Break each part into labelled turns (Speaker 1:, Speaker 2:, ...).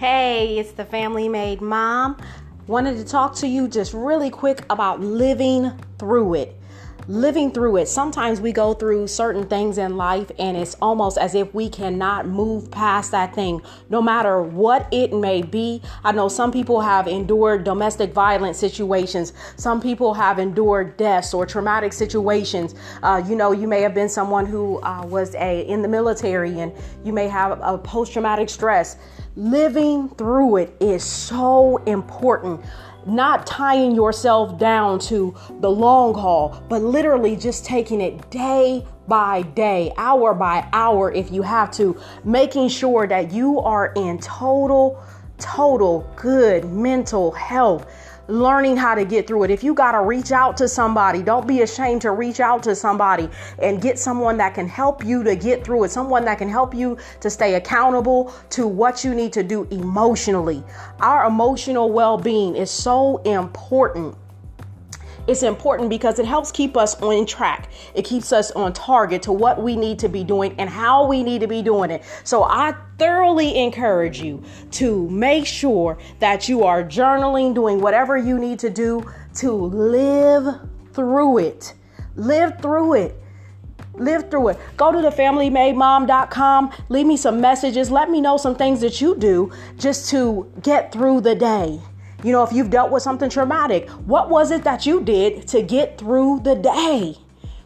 Speaker 1: Hey, it's the Family Made Mom. Wanted to talk to you just really quick about living through it. Living through it. Sometimes we go through certain things in life and it's almost as if we cannot move past that thing, no matter what it may be. I know some people have endured domestic violence situations, some people have endured deaths or traumatic situations. Uh, you know, you may have been someone who uh, was a in the military and you may have a post traumatic stress living through it is so important. Not tying yourself down to the long haul, but literally just taking it day by day, hour by hour, if you have to, making sure that you are in total, total good mental health learning how to get through it. If you got to reach out to somebody, don't be ashamed to reach out to somebody and get someone that can help you to get through it, someone that can help you to stay accountable to what you need to do emotionally. Our emotional well being is so important it's important because it helps keep us on track. It keeps us on target to what we need to be doing and how we need to be doing it. So I thoroughly encourage you to make sure that you are journaling, doing whatever you need to do to live through it. Live through it live through it. Go to thefamilymademom.com, leave me some messages, let me know some things that you do just to get through the day. You know, if you've dealt with something traumatic, what was it that you did to get through the day?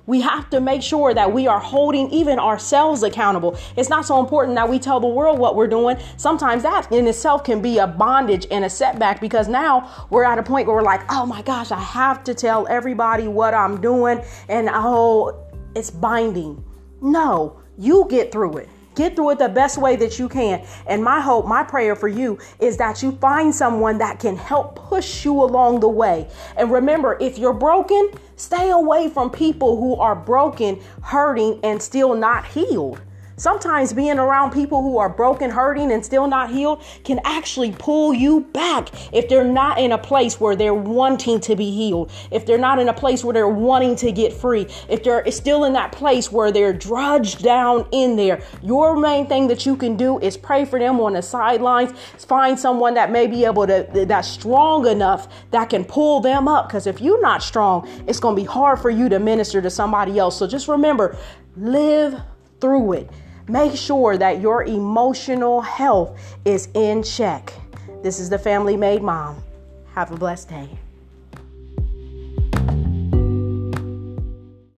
Speaker 1: We have to make sure that we are holding even ourselves accountable. It's not so important that we tell the world what we're doing. Sometimes that in itself can be a bondage and a setback because now we're at a point where we're like, oh my gosh, I have to tell everybody what I'm doing and oh, it's binding. No, you get through it. Get through it the best way that you can. And my hope, my prayer for you is that you find someone that can help push you along the way. And remember, if you're broken, stay away from people who are broken, hurting, and still not healed. Sometimes being around people who are broken, hurting, and still not healed can actually pull you back if they're not in a place where they're wanting to be healed, if they're not in a place where they're wanting to get free, if they're still in that place where they're drudged down in there. Your main thing that you can do is pray for them on the sidelines, find someone that may be able to, that's strong enough that can pull them up. Because if you're not strong, it's going to be hard for you to minister to somebody else. So just remember, live through it. Make sure that your emotional health is in check. This is the Family Made Mom. Have a blessed day.